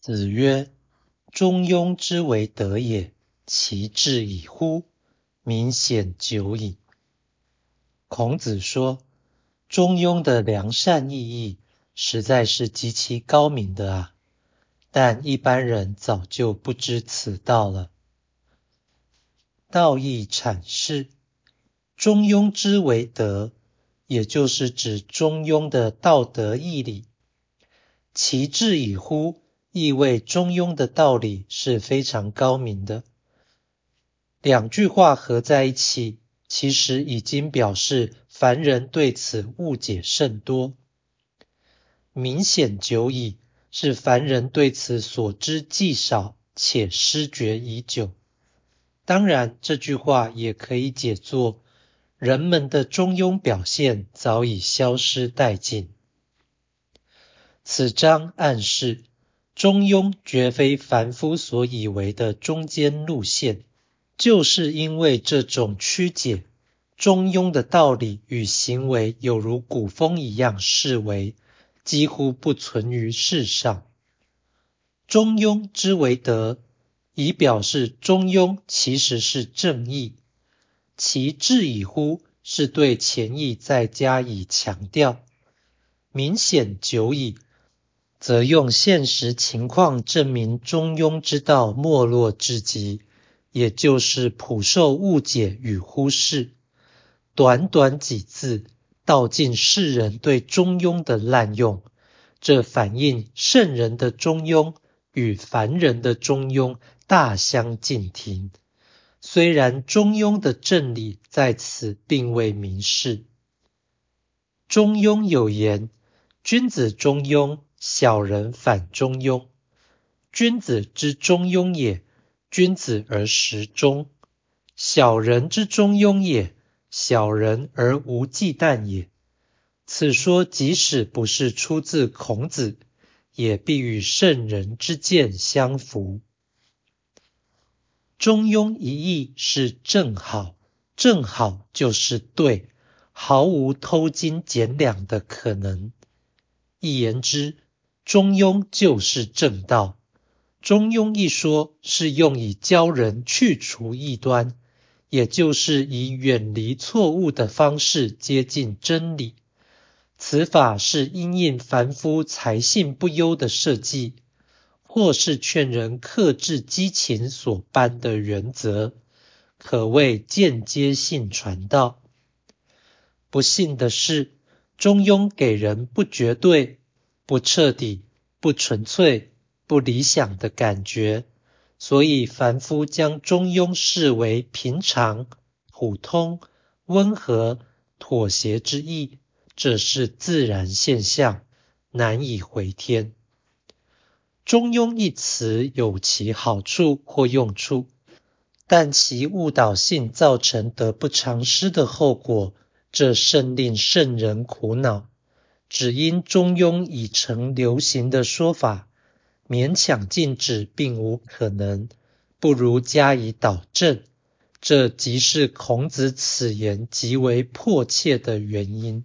子曰：“中庸之为德也，其志矣乎！民显久矣。”孔子说，中庸的良善意义实在是极其高明的啊，但一般人早就不知此道了。道义阐释，中庸之为德，也就是指中庸的道德义理。其志矣乎！意味中庸的道理是非常高明的。两句话合在一起，其实已经表示凡人对此误解甚多。明显久矣，是凡人对此所知既少且失觉已久。当然，这句话也可以解作人们的中庸表现早已消失殆尽。此章暗示。中庸绝非凡夫所以为的中间路线，就是因为这种曲解，中庸的道理与行为有如古风一样视为，几乎不存于世上。中庸之为德，以表示中庸其实是正义。其志矣乎，是对前意再加以强调。明显久矣。则用现实情况证明中庸之道没落至极，也就是普受误解与忽视。短短几字，道尽世人对中庸的滥用，这反映圣人的中庸与凡人的中庸大相径庭。虽然中庸的正理在此并未明示。中庸有言：“君子中庸。”小人反中庸，君子之中庸也，君子而实中；小人之中庸也，小人而无忌惮也。此说即使不是出自孔子，也必与圣人之见相符。中庸一义是正好，正好就是对，毫无偷斤减两的可能。一言之。中庸就是正道。中庸一说是用以教人去除异端，也就是以远离错误的方式接近真理。此法是因应凡夫才性不优的设计，或是劝人克制激情所颁的原则，可谓间接性传道。不幸的是，中庸给人不绝对。不彻底、不纯粹、不理想的感觉，所以凡夫将中庸视为平常、普通、温和、妥协之意，这是自然现象，难以回天。中庸一词有其好处或用处，但其误导性造成得不偿失的后果，这甚令圣人苦恼。只因中庸已成流行的说法，勉强禁止并无可能，不如加以导正。这即是孔子此言极为迫切的原因。